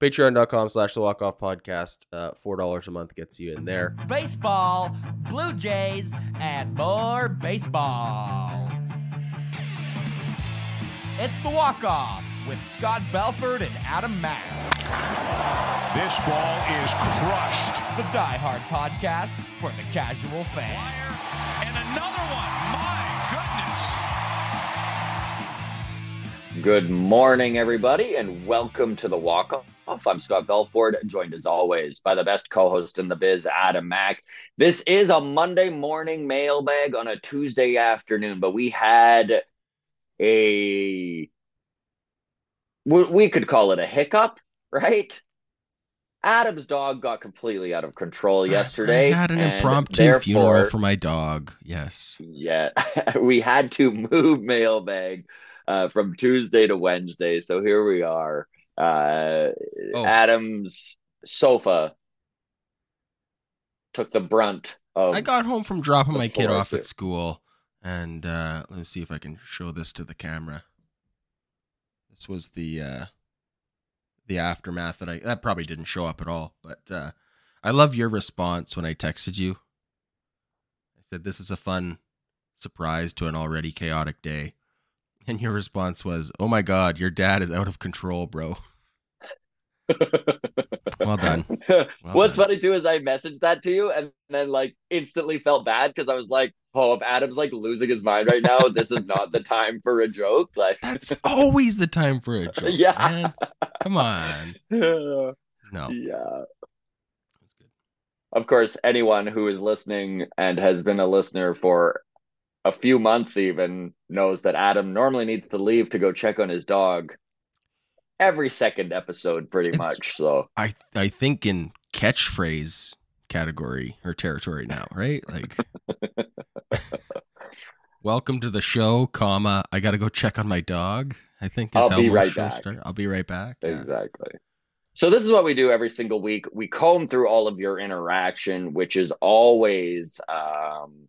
Patreon.com slash the walk off podcast. Uh, $4 a month gets you in there. Baseball, Blue Jays, and more baseball. It's the walk off with Scott Belford and Adam Mack. This ball is crushed. The Die Hard podcast for the casual fan. And another one. My goodness. Good morning, everybody, and welcome to the Walk I'm Scott Belford, joined as always by the best co host in the biz, Adam Mack. This is a Monday morning mailbag on a Tuesday afternoon, but we had a. we- We could call it a hiccup, right? Adam's dog got completely out of control yesterday. I had an impromptu funeral for my dog. Yes. yeah, we had to move mailbag uh, from Tuesday to Wednesday. So here we are. Uh, Oh. Adam's sofa took the brunt of. I got home from dropping my kid off at school, and uh, let me see if I can show this to the camera. This was the uh, the aftermath that I that probably didn't show up at all, but uh, I love your response when I texted you. I said this is a fun surprise to an already chaotic day, and your response was, "Oh my God, your dad is out of control, bro." Well done. What's done. funny too is I messaged that to you and then like instantly felt bad because I was like, "Oh, if Adam's like losing his mind right now, this is not the time for a joke." Like, That's always the time for a joke. Yeah. man. Come on. No. yeah. That's good. of course, anyone who is listening and has been a listener for a few months even knows that Adam normally needs to leave to go check on his dog every second episode, pretty It's- much. So, I I think in catchphrase category or territory now, right? Like Welcome to the show, comma, I got to go check on my dog. I think is I'll how be right back. I'll be right back. Yeah. exactly. So, this is what we do every single week. We comb through all of your interaction, which is always um,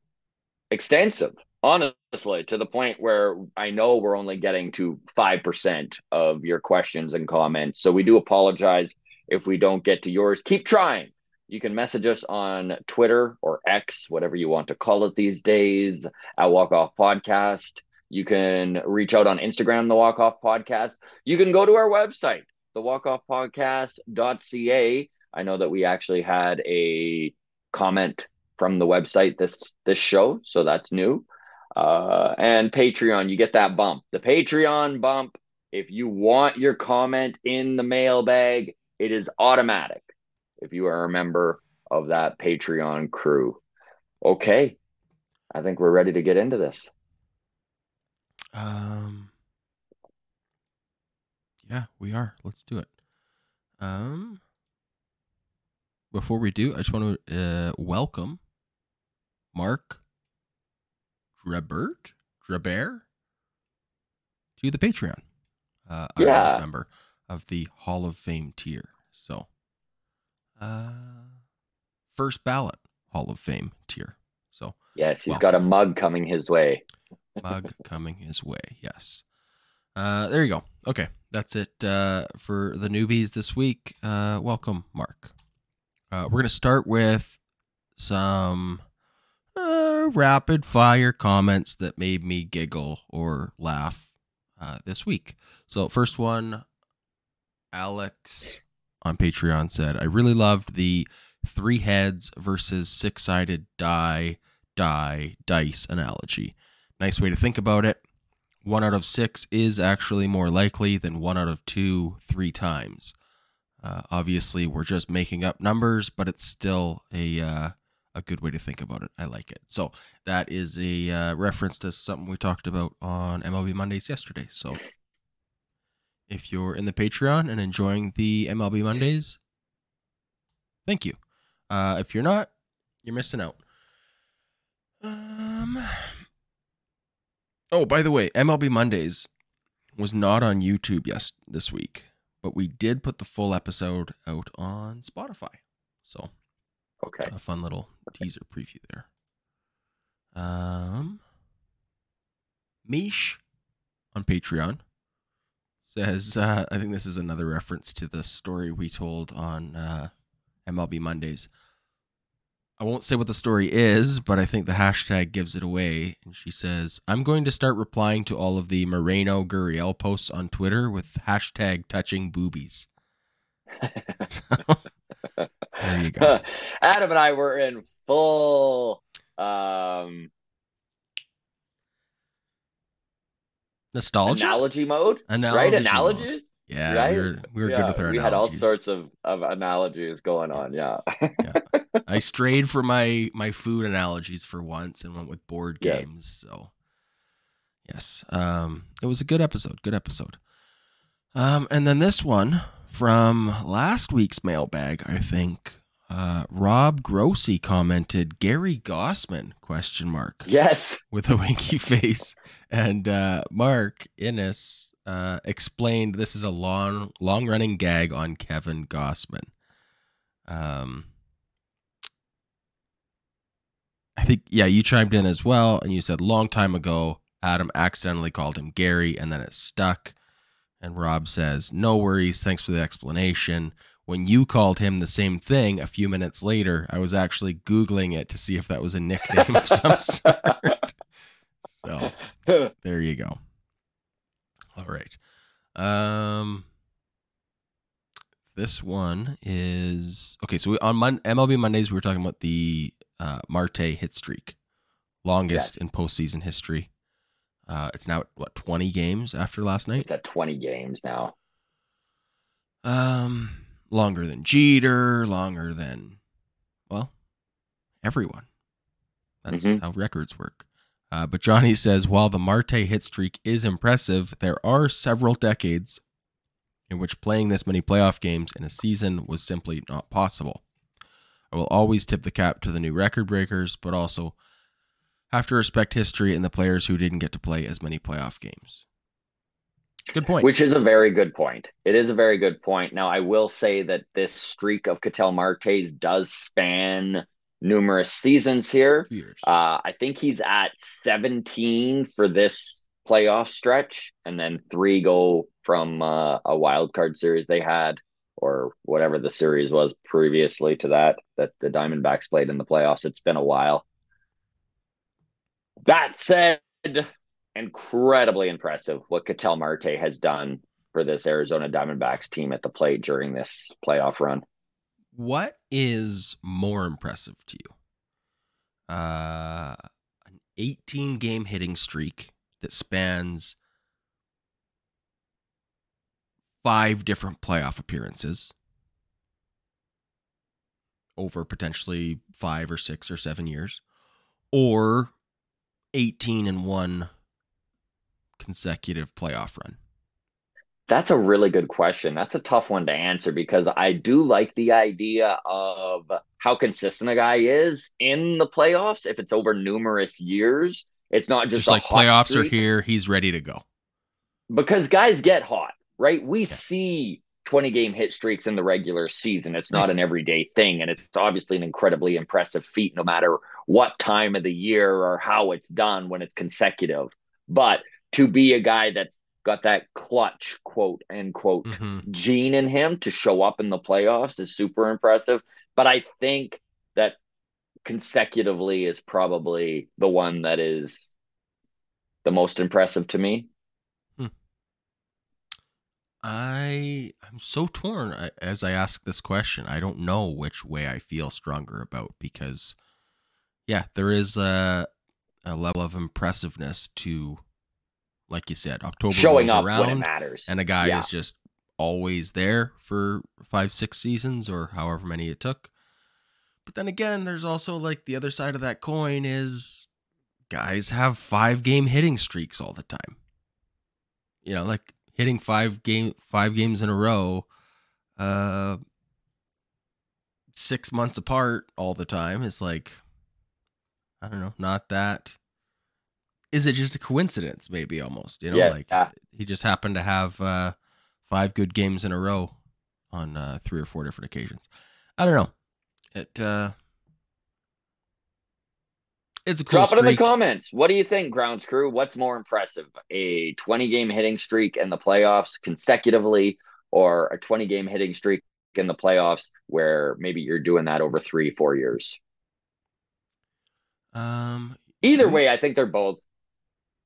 extensive, honestly, to the point where I know we're only getting to 5% of your questions and comments. So, we do apologize if we don't get to yours. Keep trying. You can message us on Twitter or X, whatever you want to call it these days, at Walk Off Podcast. You can reach out on Instagram, the Walk Off Podcast. You can go to our website, the walk off thewalkoffpodcast.ca. I know that we actually had a comment from the website this this show, so that's new. Uh, and Patreon, you get that bump. The Patreon bump, if you want your comment in the mailbag, it is automatic if you are a member of that Patreon crew. Okay. I think we're ready to get into this. Um Yeah, we are. Let's do it. Um before we do, I just want to uh, welcome Mark Drebert, Drebert to the Patreon. Uh, Yeah. member of the Hall of Fame tier. So, uh, first ballot Hall of Fame tier. So, Yes, he's Welcome. got a mug coming his way. mug coming his way. Yes. Uh, there you go. Okay, that's it uh, for the newbies this week. Uh, welcome, Mark. Uh, we're gonna start with some rapid fire comments that made me giggle or laugh uh, this week. So, first one, Alex on Patreon said, "I really loved the three heads versus six sided die die dice analogy." Nice way to think about it. One out of six is actually more likely than one out of two, three times. Uh, obviously, we're just making up numbers, but it's still a uh, a good way to think about it. I like it. So that is a uh, reference to something we talked about on MLB Mondays yesterday. So if you're in the Patreon and enjoying the MLB Mondays, thank you. Uh, if you're not, you're missing out. Um. Oh, by the way, MLB Mondays was not on YouTube yes this week, but we did put the full episode out on Spotify. So Okay. a fun little teaser preview there. Um, Mish on Patreon says, uh, I think this is another reference to the story we told on uh, MLB Mondays. I won't say what the story is, but I think the hashtag gives it away. And she says, I'm going to start replying to all of the Moreno Gurriel posts on Twitter with hashtag touching boobies. there you go. Adam and I were in full um, nostalgia analogy mode, Analogy right? mode. Analogies. Yeah, right? we were we were Yeah, good with our we analogies. had all sorts of, of analogies going on. Yeah. I strayed for my my food analogies for once and went with board Yes. games. So yes, um, it was a good episode. Good episode. Um, and then this one from last week's mailbag, I think. Uh, Rob Grossi commented Gary Gausman question mark yes. with a winky face, and uh, Mark Innes uh, explained this is a long long running gag on Kevin Gausman. Um, I think yeah, you chimed in as well, and you said long time ago Adam accidentally called him Gary, and then it stuck. And Rob says, "No worries, thanks for the explanation." When you called him the same thing a few minutes later, I was actually googling it to see if that was a nickname of some sort. So there you go. All right. Um this one is okay, so we, on Mon- MLB Mondays we were talking about the uh Marte hit streak. Longest Yes. in postseason history. Uh it's now what 20 games after last night? It's at 20 games now. Um longer than Jeter, longer than well, everyone. That's Mhm. how records work. Uh, but Johnny says while the Marte hit streak is impressive, there are several decades in which playing this many playoff games in a season was simply not possible. I will always tip the cap to the new record breakers, but also have to respect history and the players who didn't get to play as many playoff games. Good point. Which is a very good point. It is a very good point. Now, I will say that this streak of Ketel Marte's does span numerous seasons here. Uh, I think he's at 17 for this playoff stretch, and then three go from uh, a wild card series they had, or whatever the series was previously to that, that the Diamondbacks played in the playoffs. It's been a while. That said, incredibly impressive what Ketel Marte has done for this Arizona Diamondbacks team at the plate during this playoff run. What is more impressive to you? Uh, an 18 game hitting streak that spans five different playoff appearances over potentially five or six or seven years, or 18 and one consecutive playoff run. That's a really good question. That's a tough one to answer because I do like the idea of how consistent a guy is in the playoffs. If it's over numerous years, it's not just, Just, like playoffs are here, he's ready to go. because guys get hot, right? We see 20 game hit streaks in the regular season. It's not an everyday thing. And it's obviously an incredibly impressive feat, no matter what time of the year or how it's done when it's consecutive. But to be a guy that's got that clutch, quote unquote, Mhm. gene in him to show up in the playoffs is super impressive. But I think that consecutively is probably the one that is the most impressive to me. I I'm so torn as I ask this question. I don't know which way I feel stronger about because, yeah, there is a a level of impressiveness to, like you said, October showing up when it matters. and a guy Yeah. is just always there for five six seasons or however many it took. But then again, there's also like the other side of that coin is guys have five game hitting streaks all the time. You know, like hitting five game five games in a row, uh, six months apart all the time is like, I don't know, not that. Is it just a coincidence? Maybe almost, you know, Yeah, like yeah. he just happened to have uh, five good games in a row on uh, three or four different occasions. I don't know. It uh, It's a cool Drop it in the comments. What do you think, grounds crew? What's more impressive, a 20 game hitting streak in the playoffs consecutively, or a 20 game hitting streak in the playoffs where maybe you're doing that over three, four years? Um, Either way, I think they're both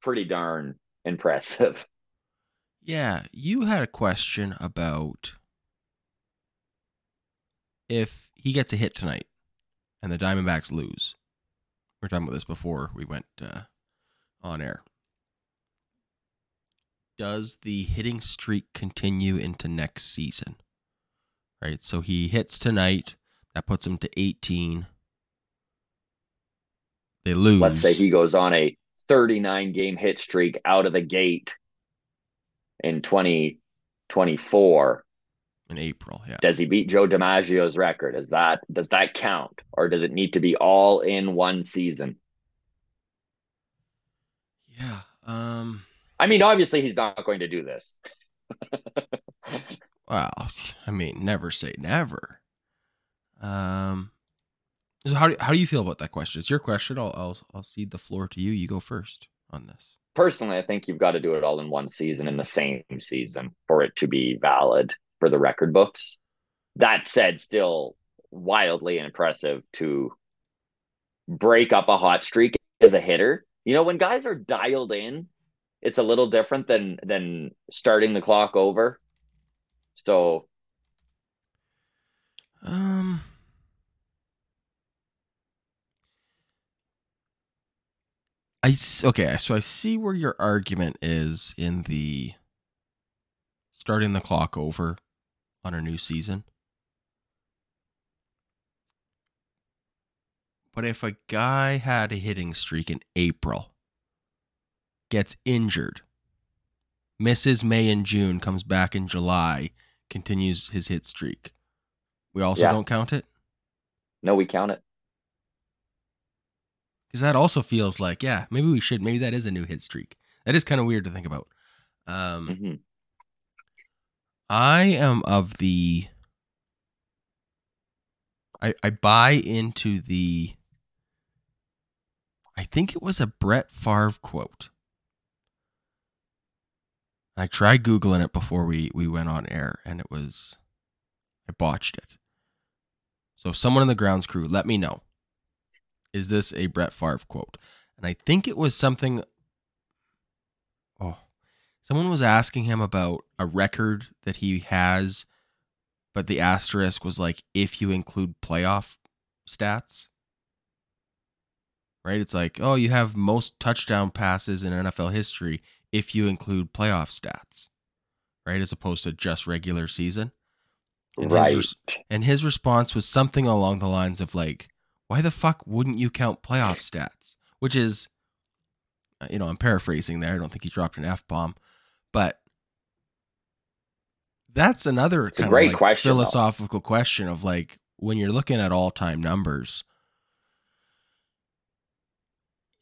pretty darn impressive. yeah, you had a question about if he gets a hit tonight and the Diamondbacks lose. We were talking about this before we went uh, on air. Does the hitting streak continue into next season? Right, so he hits tonight. That puts him to 18. They lose. Let's say he goes on a 39 game hit streak out of the gate in 2024. in April. Yeah. Does he beat Joe DiMaggio's record? Is that does that count, or does it need to be all in one season? Yeah. Um. I mean, obviously he's not going to do this. Well, I mean, never say never. Um. So how do how do you feel about that question? It's your question. I'll I'll I'll cede the floor to you. You go first on this. Personally, I think you've got to do it all in one season in the same season for it to be valid for the record books. That said, still wildly impressive to break up a hot streak as a hitter. You know, when guys are dialed in, it's a little different than than starting the clock over. So Um. I okay, so I see where your argument is in the starting the clock over on a new season. But if a guy had a hitting streak in April, gets injured, misses May and June, comes back in July, continues his hit streak, we also Yeah. don't count it? no, we count it. Because that also feels like, yeah, maybe we should. Maybe that is a new hit streak. That is kind of weird to think about. Um, Mhm. I am of the. I I buy into the. I think it was a Brett Favre quote. I tried googling it before we we went on air, and it was, I botched it. So someone in the grounds crew, let me know. Is this a Brett Favre quote? And I think it was something. Oh, someone was asking him about a record that he has, but the asterisk was like if you include playoff stats. Right? It's like, oh, you have most touchdown passes in NFL history if you include playoff stats. Right? As opposed to just regular season. And Right. res- and his response was something along the lines of like, "Why the fuck wouldn't you count playoff stats?" Which is, uh, you know, I'm paraphrasing there. I don't think he dropped an f bomb, but that's another It's a great of like question, though. philosophical question of like when you're looking at all time numbers.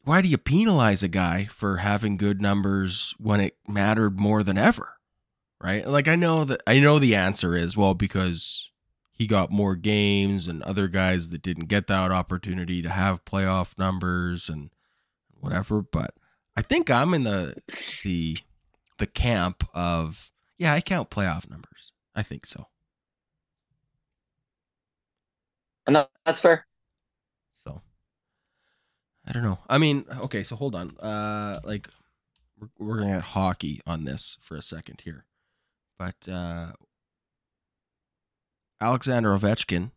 Why do you penalize a guy for having good numbers when it mattered more than ever? right? Like I know that I know the answer is well because he got more games and other guys that didn't get that opportunity to have playoff numbers and whatever, but I think I'm in the the the camp of yeah, I count playoff numbers. I think so. And that- that's fair. So I don't know. I mean, okay, so hold on. Uh like we're, we're to get hockey on this for a second here. But uh Alexander Ovechkin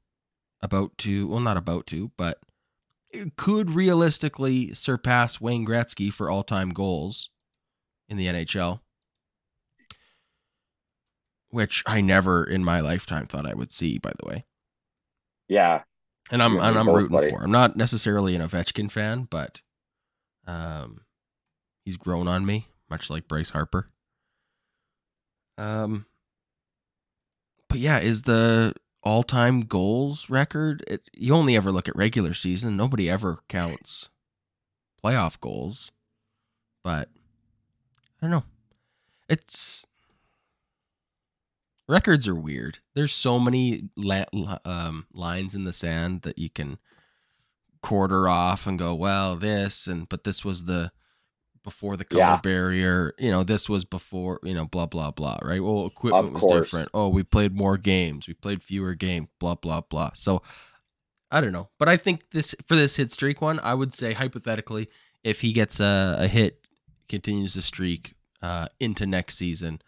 about to, well not about to, but could realistically surpass Wayne Gretzky for all-time goals in the NHL. Which I never in my lifetime thought I would see, by the way. Yeah. And I'm and and I'm rooting buddy. for. I'm not necessarily an Ovechkin fan, but um, he's grown on me, much like Bryce Harper. Um, but yeah, is the all-time goals record? It, you only ever look at regular season. Nobody ever counts playoff goals. But I don't know. It's records are weird. There's so many la- um, lines in the sand that you can quarter off and go, well, this and but this was the before the color Yeah. barrier. You know, this was before. You know, blah blah blah. Right? Well, equipment was different. Oh, we played more games. We played fewer games. Blah blah blah. So I don't know, but I think this for this hit streak one, I would say hypothetically, if he gets a, a hit, continues the streak uh, into next season,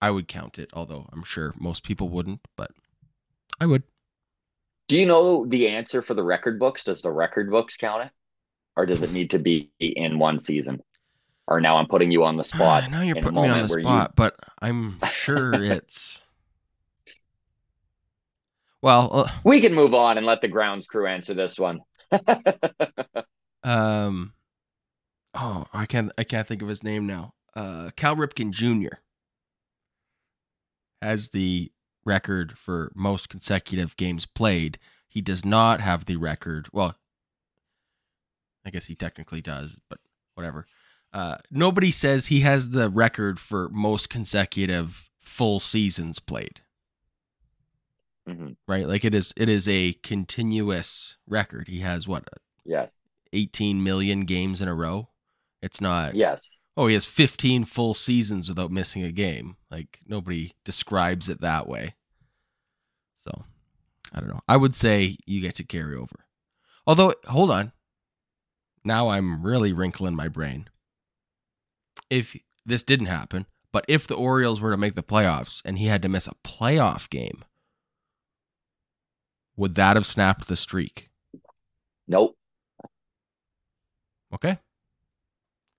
I would count it. Although I'm sure most people wouldn't, but I would. Do you know the answer for the record books? Does the record books count it? Or does it need to be in one season? Or now I'm putting you on the spot. now you're putting me on the where you- spot, but I'm sure it's. Well, uh, We can move on and let the grounds crew answer this one. um, oh, I can't, I can't think of his name now. Uh, Cal Ripken Jr. has the record for most consecutive games played. He does not have the record. Well, I guess he technically does, but whatever. Uh, nobody says he has the record for most consecutive full seasons played. Mhm. Right, like it is. It is a continuous record. He has what Yes. 18 million games in a row. It's not. Yes. Oh, he has 15 full seasons without missing a game. Like nobody describes it that way. So, I don't know. I would say you get to carry over. Although, hold on. Now I'm really wrinkling my brain. If this didn't happen, but if the Orioles were to make the playoffs and he had to miss a playoff game, would that have snapped the streak? Nope. Okay.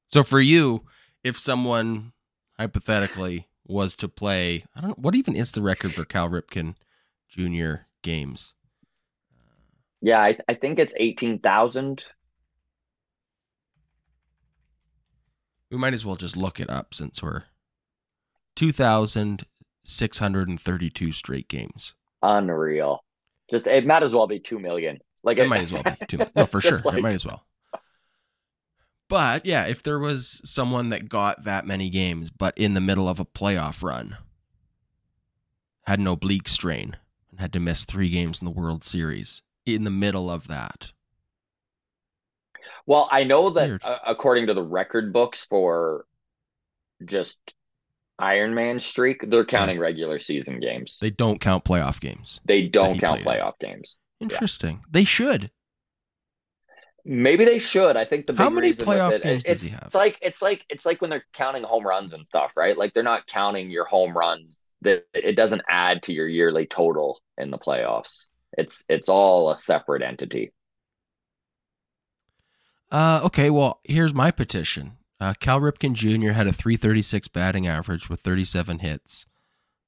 So for you, if someone hypothetically was to play, I don't know, what even is the record for Cal Ripken Jr. games? Yeah, I, I think it's 18,000. We might as well just look it up since we're 2,632 straight games. Unreal. Just it might as well be 2 million. Like It might as well be. Too. No, for sure. Like- it might as well. But yeah, if there was someone that got that many games, but in the middle of a playoff run, had an oblique strain, and had to miss three games in the World Series, in the middle of that, Well, I know It's that uh, according to the record books for just Iron Man streak, they're counting regular season games. they don't count playoff games. They don't count played in. playoff games. Interesting. They should. Maybe they should. I think the How many playoff it- games does he have? It's like it's like it's like when they're counting home runs and stuff, right? Like they're not counting your home runs. That it doesn't add to your yearly total in the playoffs. It's it's all a separate entity. Uh, okay, well, here's my petition. Uh, Cal Ripken Jr. had a 336 batting average with 37 hits,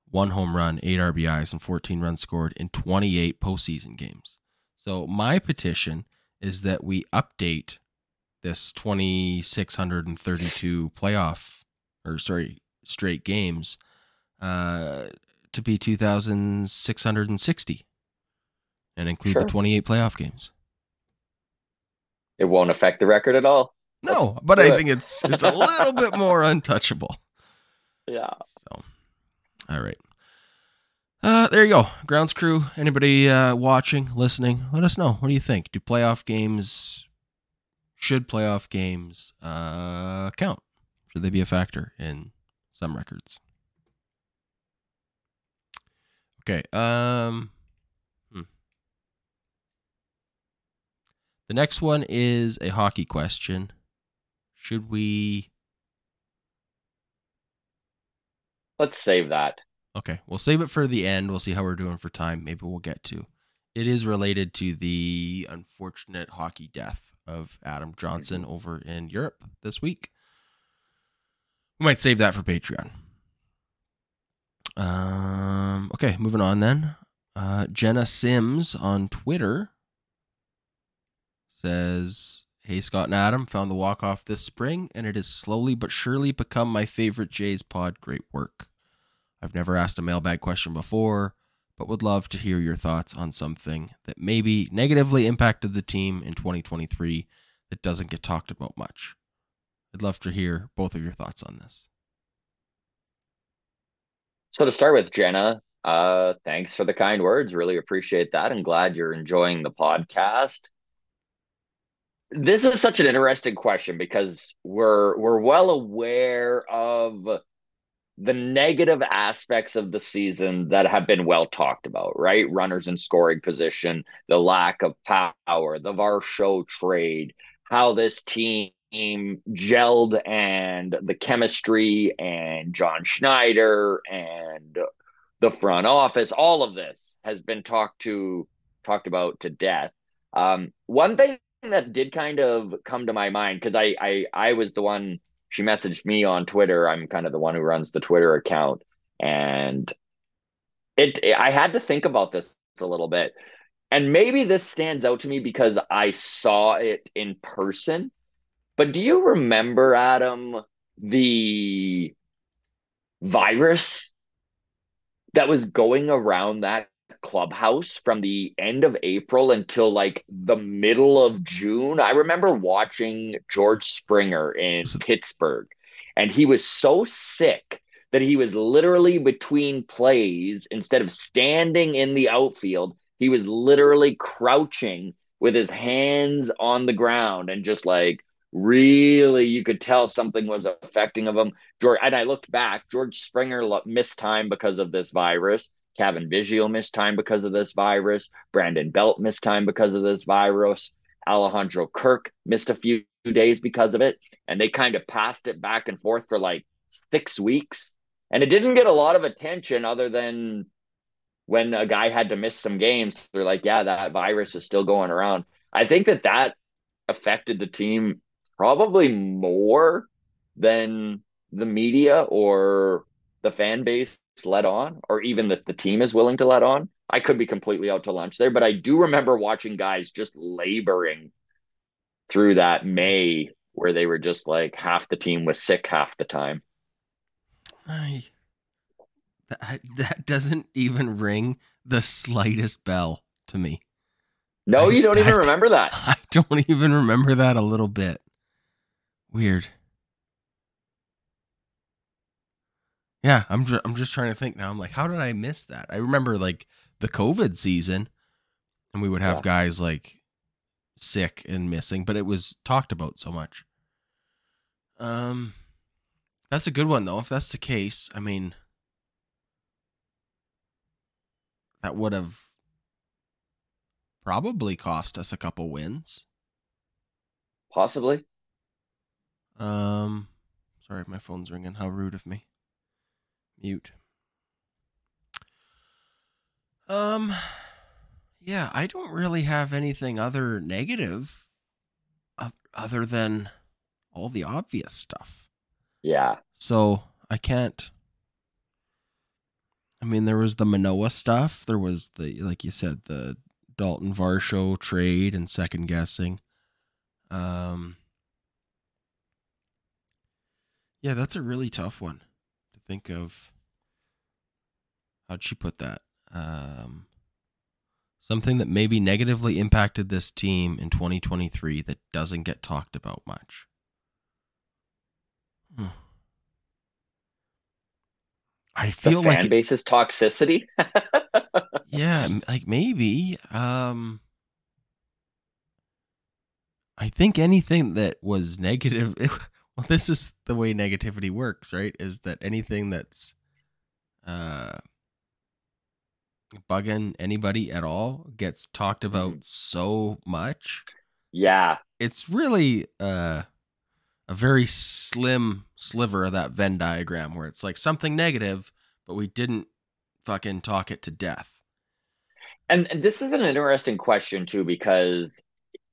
one home run, eight RBIs, and 14 runs scored in 28 postseason games. So my petition is that we update this 2632 playoff, or sorry, straight games, uh, to be 2660, and include Sure. the 28 playoff games. It won't affect the record at all. No, but I think it's it's a little bit more untouchable. Yeah. So, all right. Uh, there you go. Grounds crew. Anybody uh, watching, listening? Let us know. What do you think? Do playoff games? Should playoff games uh, count? Should they be a factor in some records? Okay. Um. The next one is a hockey question. Should we? Let's save that. Okay, we'll save it for the end. We'll see how we're doing for time. Maybe we'll get to. It is related to the unfortunate hockey death of Adam Johnson over in Europe this week. We might save that for Patreon. Um. Okay, moving on then. Uh, Jenna Sims on Twitter says, "Hey Scott and Adam, found the walk off this spring, and it has slowly but surely become my favorite Jays pod. Great work." I've never asked a mailbag question before, but would love to hear your thoughts on something that maybe negatively impacted the team in 2023 that doesn't get talked about much. I'd love to hear both of your thoughts on this. So to start with, Jenna, uh, thanks for the kind words. Really appreciate that. and glad you're enjoying the podcast. This is such an interesting question because we're we're well aware of the negative aspects of the season that have been well talked about, right? Runners in scoring position, the lack of power, the Varsho trade, how this team gelled and the chemistry and John Schneider and the front office, all of this has been talked to talked about to death. Um, one thing that did kind of come to my mind because I, I I was the one she messaged me on Twitter. I'm kind of the one who runs the Twitter account, and it, it I had to think about this a little bit, and maybe this stands out to me because I saw it in person. But do you remember, Adam, the virus that was going around that clubhouse from the end of April until like the middle of June. I remember watching George Springer in Pittsburgh, and he was so sick that he was literally between plays instead of standing in the outfield, he was literally crouching with his hands on the ground and just like really you could tell something was affecting of him. George and I looked back, George Springer missed time because of this virus. Cavan Biggio missed time because of this virus. Brandon Belt missed time because of this virus. Alejandro Kirk missed a few days because of it. And they kind of passed it back and forth for like six weeks. And it didn't get a lot of attention other than when a guy had to miss some games. They're like, yeah, that virus is still going around. I think that that affected the team probably more than the media or the fan base let on, or even that the team is willing to let on. I could be completely out to lunch there, but I do remember watching guys just laboring through that May where they were just like half the team was sick half the time. I, that, that doesn't even ring the slightest bell to me. No, I, you don't even remember that. I don't even remember that a little bit. Weird. Yeah, I'm just, I'm just trying to think now. I'm like, how did I miss that? I remember like the COVID season, and we would have yeah. guys like sick and missing, but it was talked about so much. Um, that's a good one though. If that's the case, I mean, that would have probably cost us a couple wins. Possibly. Um, sorry, my phone's ringing. How rude of me. Mute. Um, yeah, I don't really have anything other negative uh, other than all the obvious stuff. Yeah. So I can't. I mean, there was the Manoa stuff. There was the, like you said, the Dalton Varsho trade and second guessing. Um, yeah, that's a really tough one to think of how'd she put that? Um, something that maybe negatively impacted this team in 2023 that doesn't get talked about much. Hmm. I feel like. the fan like base's toxicity. yeah, like maybe. Um, I think anything that was negative. It, well, this is the way negativity works, right? Is that anything that's uh bugging anybody at all gets talked about mm. so much. Yeah. It's really uh, a very slim sliver of that Venn diagram where it's like something negative, but we didn't fucking talk it to death. And, and this is an interesting question too, because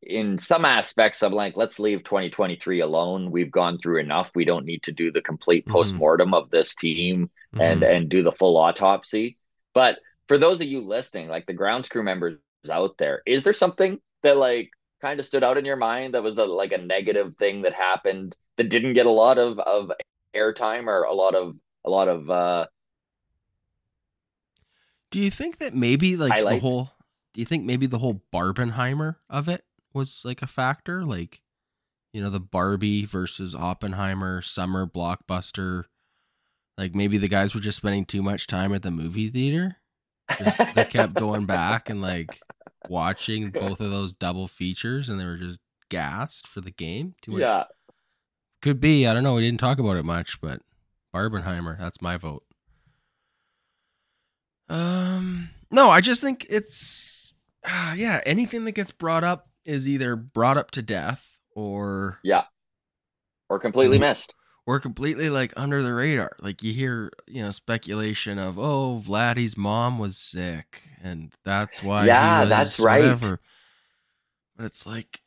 in some aspects of like, let's leave 2023 alone. We've gone through enough. We don't need to do the complete mm-hmm. postmortem of this team mm-hmm. and and do the full autopsy. But for those of you listening, like the grounds crew members out there, is there something that like kind of stood out in your mind that was a, like a negative thing that happened that didn't get a lot of of airtime or a lot of a lot of uh do you think that maybe like highlights? the whole do you think maybe the whole barbenheimer of it was like a factor like you know the barbie versus oppenheimer summer blockbuster like maybe the guys were just spending too much time at the movie theater they kept going back and like watching both of those double features, and they were just gassed for the game? Too much? Yeah. Could be. I don't know. We didn't talk about it much, but Barbenheimer, that's my vote. Um, no, I just think it's, uh, yeah, anything that gets brought up is either brought up to death or yeah, Or completely Mhm. missed. Or completely like under the radar. Like you hear, you know, speculation of, oh, Vladdy's mom was sick, and that's why. he Yeah, that's right. whatever. But it's like,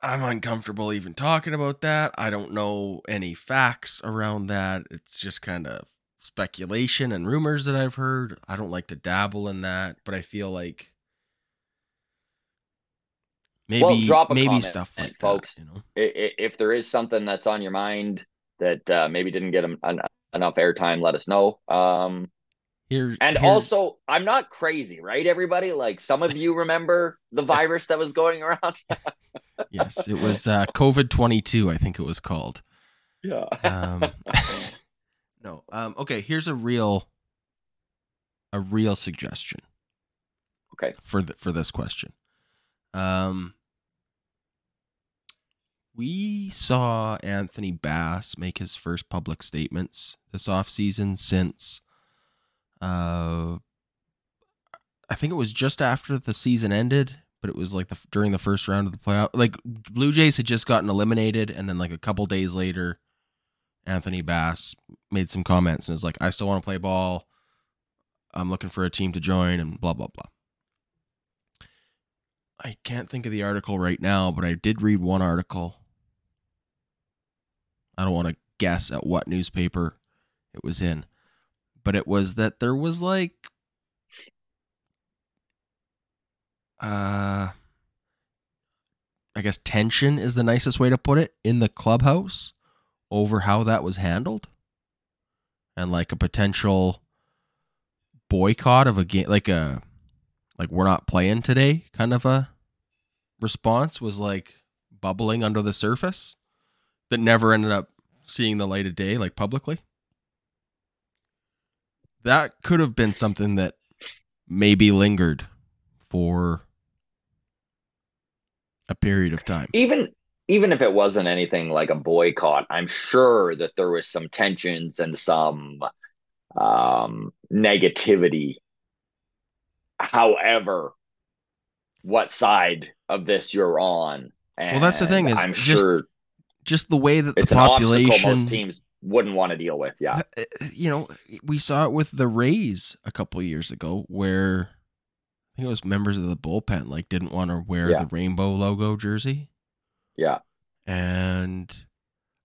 I'm uncomfortable even talking about that. I don't know any facts around that. It's just kind of speculation and rumors that I've heard. I don't like to dabble in that, but I feel like maybe Well, drop a maybe comment, stuff like folks. You know, If there is something that's on your mind that uh, maybe didn't get em- en- enough airtime, let us know. Um, here and here- also, I'm not crazy, right? Everybody, like some of you remember the virus that was going around. yes, it was uh, COVID twenty two. I think it was called. yeah. Um, no. Um, okay. Here's a real, a real suggestion. Okay. For the, for this question, um, we saw Anthony Bass make his first public statements this offseason since, uh, I think it was just after the season ended, but it was like the during the first round of the playoff. Like Blue Jays had just gotten eliminated, and then like a couple days later, Anthony Bass made some comments and was like, "I still want to play ball. I'm looking for a team to join," and blah blah blah. I can't think of the article right now, but I did read one article. I don't want to guess at what newspaper it was in, but it was that there was like uh I guess tension is the nicest way to put it in the clubhouse over how that was handled. And like a potential boycott of a game like a like we're not playing today kind of a response was like bubbling under the surface that never ended up seeing the light of day like publicly that could have been something that maybe lingered for a period of time even even if it wasn't anything like a boycott, I'm sure that there was some tensions and some um, negativity. However, what side of this you're on? Well, that's the thing is I'm just sure just the way that the it's obstacle population most teams wouldn't want to deal with. Yeah, Uh, you know, we saw it with the Rays a couple of years ago, where I think it was members of the bullpen like didn't want to wear Yeah. the rainbow logo jersey, yeah, and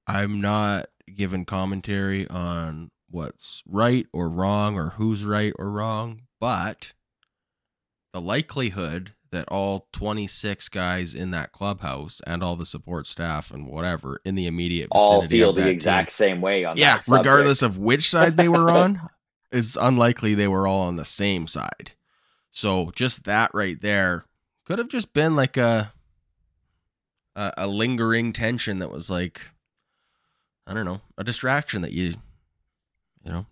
I'm not giving commentary on what's right or wrong or who's right or wrong, but the likelihood that all 26 guys in that clubhouse and all the support staff and whatever in the immediate all feel the exact team, same way on yeah, that regardless of which side they were on, it's unlikely they were all on the same side. So just that right there could have just been like a a, a lingering tension that was like I don't know, a distraction that you you know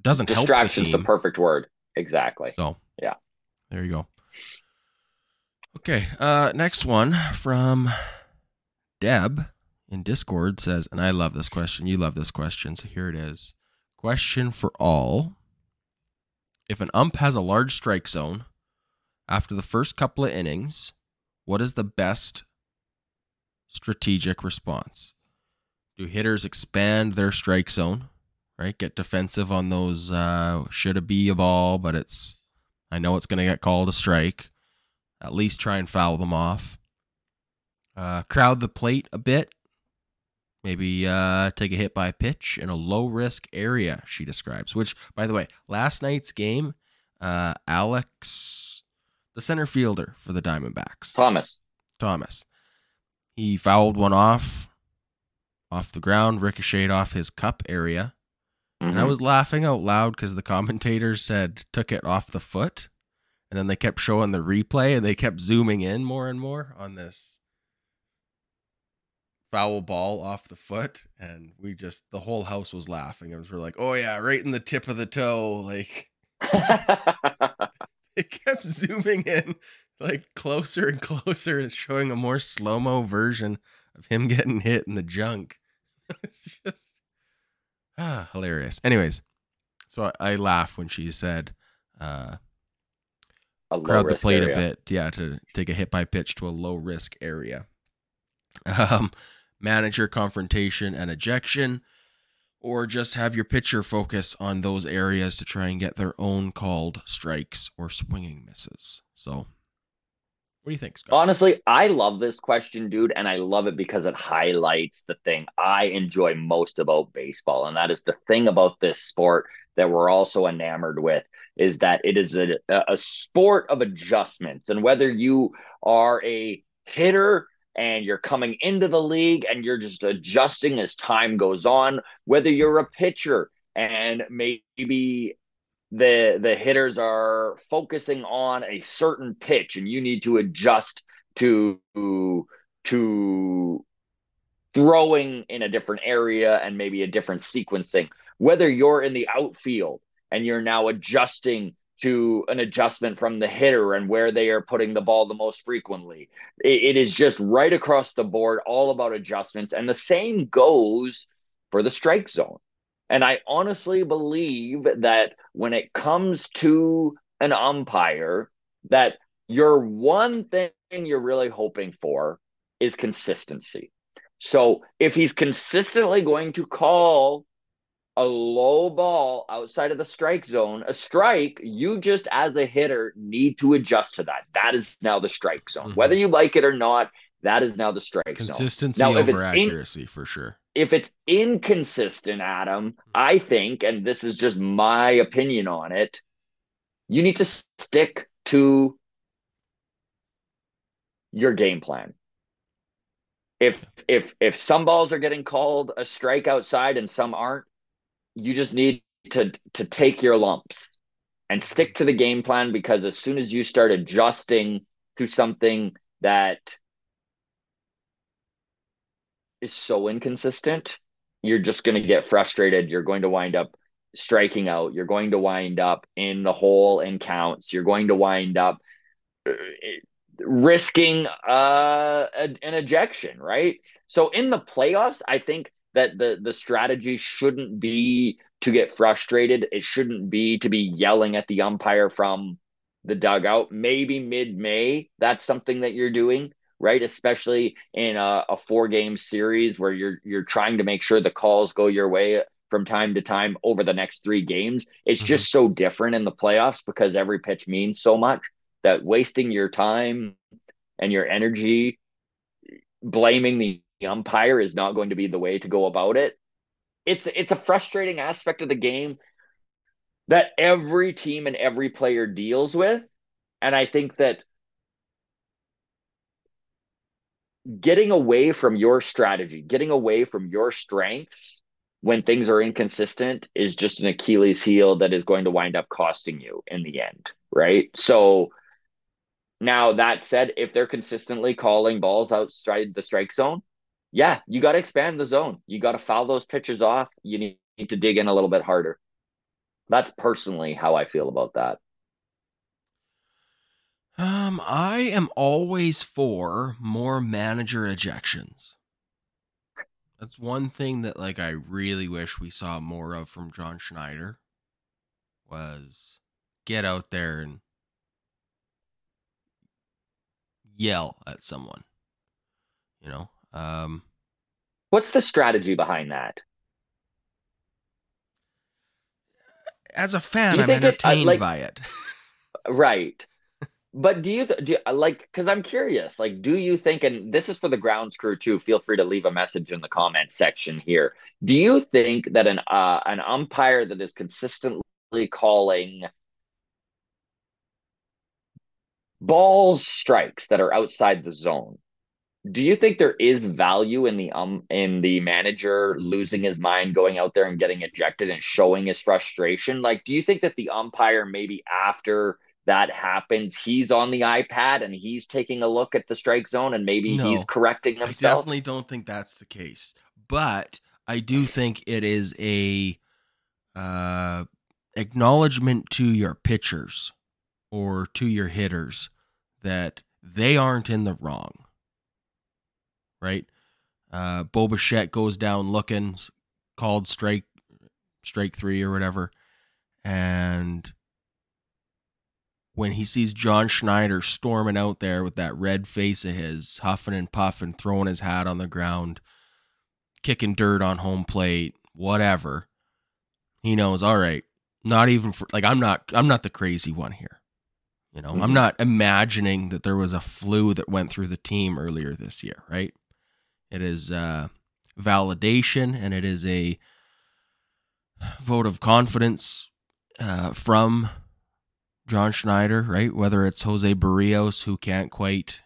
doesn't Distraction's help the the perfect word. Exactly. So Yeah. there you go. Okay, uh, next one from Deb in Discord says, and I love this question. You love this question, so here it is. Question for all: If an ump has a large strike zone after the first couple of innings, what is the best strategic response? Do hitters expand their strike zone? Right, get defensive on those. Uh, should it be a ball? But it's I know it's going to get called a strike. At least try and foul them off. Uh, crowd the plate a bit. Maybe uh, take a hit by a pitch in a low risk area, she describes. Which, by the way, last night's game, uh, Alex, the center fielder for the Diamondbacks, Thomas. Thomas, he fouled one off, off the ground, ricocheted off his cup area. And I Mhm. was laughing out loud because the commentators said took it off the foot. And then they kept showing the replay and they kept zooming in more and more on this foul ball off the foot. And we just, the whole house was laughing. Was we're like, oh yeah, right in the tip of the toe. Like it kept zooming in like closer and closer and showing a more slow mo version of him getting hit in the junk. it's just ah, hilarious. Anyways, so I, I laugh when she said, uh, crowd the plate area. a bit, yeah, to take a hit by pitch to a low risk area. Um, manager confrontation and ejection, or just have your pitcher focus on those areas to try and get their own called strikes or swinging misses. So, what do you think, Scott? Honestly, I love this question, dude, and I love it because it highlights the thing I enjoy most about baseball, and that is the thing about this sport that we're also enamored with is that it is a, a sport of adjustments, and whether you are a hitter and you're coming into the league and you're just adjusting as time goes on, whether you're a pitcher and maybe the the hitters are focusing on a certain pitch and you need to adjust to to throwing in a different area and maybe a different sequencing whether you're in the outfield and you're now adjusting to an adjustment from the hitter and where they are putting the ball the most frequently it, it is just right across the board all about adjustments and the same goes for the strike zone and I honestly believe that when it comes to an umpire, that your one thing you're really hoping for is consistency. So if he's consistently going to call a low ball outside of the strike zone, a strike, you just as a hitter need to adjust to that. That is now the strike zone. Mhm. Whether you like it or not, that is now the strike zone. Consistency Now, over it's in- accuracy for sure. if it's inconsistent, Adam, I think, and this is just my opinion on it, you need to stick to your game plan. If if if some balls are getting called a strike outside and some aren't, you just need to to take your lumps and stick to the game plan because as soon as you start adjusting to something that is so inconsistent, you're just going to get frustrated. You're going to wind up striking out. You're going to wind up in the hole in counts. You're going to wind up uh, risking uh, an ejection, right? So in the playoffs, I think that the the strategy shouldn't be to get frustrated. It shouldn't be to be yelling at the umpire from the dugout. Maybe mid May, that's something that you're doing right? Especially in a, a four game series where you're you're trying to make sure the calls go your way from time to time over the next three games. It's Mhm. just so different in the playoffs because every pitch means so much that wasting your time and your energy blaming the umpire is not going to be the way to go about it. It's it's a frustrating aspect of the game that every team and every player deals with. And I think that getting away from your strategy, getting away from your strengths when things are inconsistent is just an Achilles heel that is going to wind up costing you in the end, right? So now that said, if they're consistently calling balls outside the strike zone, yeah, you got to expand the zone. You got to foul those pitches off. You need to dig in a little bit harder. That's personally how I feel about that. Um, I am always for more manager ejections. That's one thing that like I really wish we saw more of from John Schneider was get out there and yell at someone. You know, um What's the strategy behind that? as a fan, I'm think it- uh, entertained like- by it. Right. But do you, do you like, because I'm curious, like, do you think, and this is for the grounds crew too, feel free to leave a message in the comment section here. Do you think that an uh, an umpire that is consistently calling balls strikes that are outside the zone, do you think there is value in the um in the manager losing his mind, going out there and getting ejected and showing his frustration? Like, do you think that the umpire maybe after that happens, he's on the iPad and he's taking a look at the strike zone and maybe No, he's correcting himself? I definitely don't think that's the case. But I do think it is a uh, acknowledgement to your pitchers or to your hitters that they aren't in the wrong. Right? Uh Bo Bichette goes down looking, called strike strike three or whatever. And when he sees John Schneider storming out there with that red face of his, huffing and puffing, throwing his hat on the ground, kicking dirt on home plate, whatever, he knows, all right, not even for like I'm not I'm not the crazy one here. You know, mm-hmm. I'm not imagining that there was a flu that went through the team earlier this year, right? It is uh validation and it is a vote of confidence uh, from John Schneider, right? Whether it's Jose Berrios who can't quite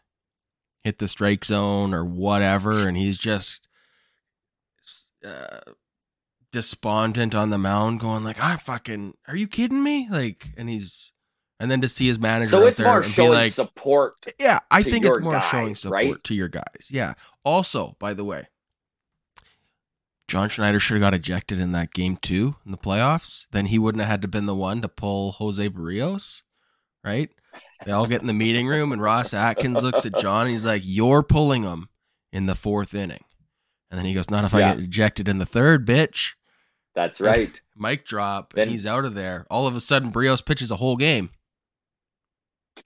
hit the strike zone or whatever, and he's just uh, despondent on the mound, going like, "I fucking, are you kidding me?" Like, and he's, and then to see his manager, so it's more showing like, support. Yeah, I think it's more guys, showing support right? to your guys. Yeah. Also, by the way, John Schneider should have got ejected in that game too in the playoffs. Then he wouldn't have had to been the one to pull Jose Berrios, right? They all get in the meeting room, and Ross Atkins looks at John. And he's like, "You're pulling him in the fourth inning," and then he goes, "Not if yeah. I get ejected in the third, bitch." That's right. Mic drop, then, and he's out of there. All of a sudden, Berrios pitches a whole game.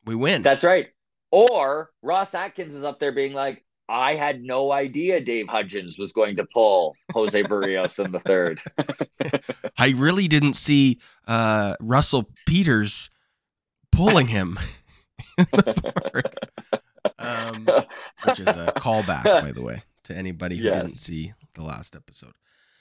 We win. That's right. Or Ross Atkins is up there being like, I had no idea Dave Hudgens was going to pull Jose Berrios in the third. I really didn't see uh, Russell Peters pulling him. um, which is a callback, by the way, to anybody who yes. didn't see the last episode.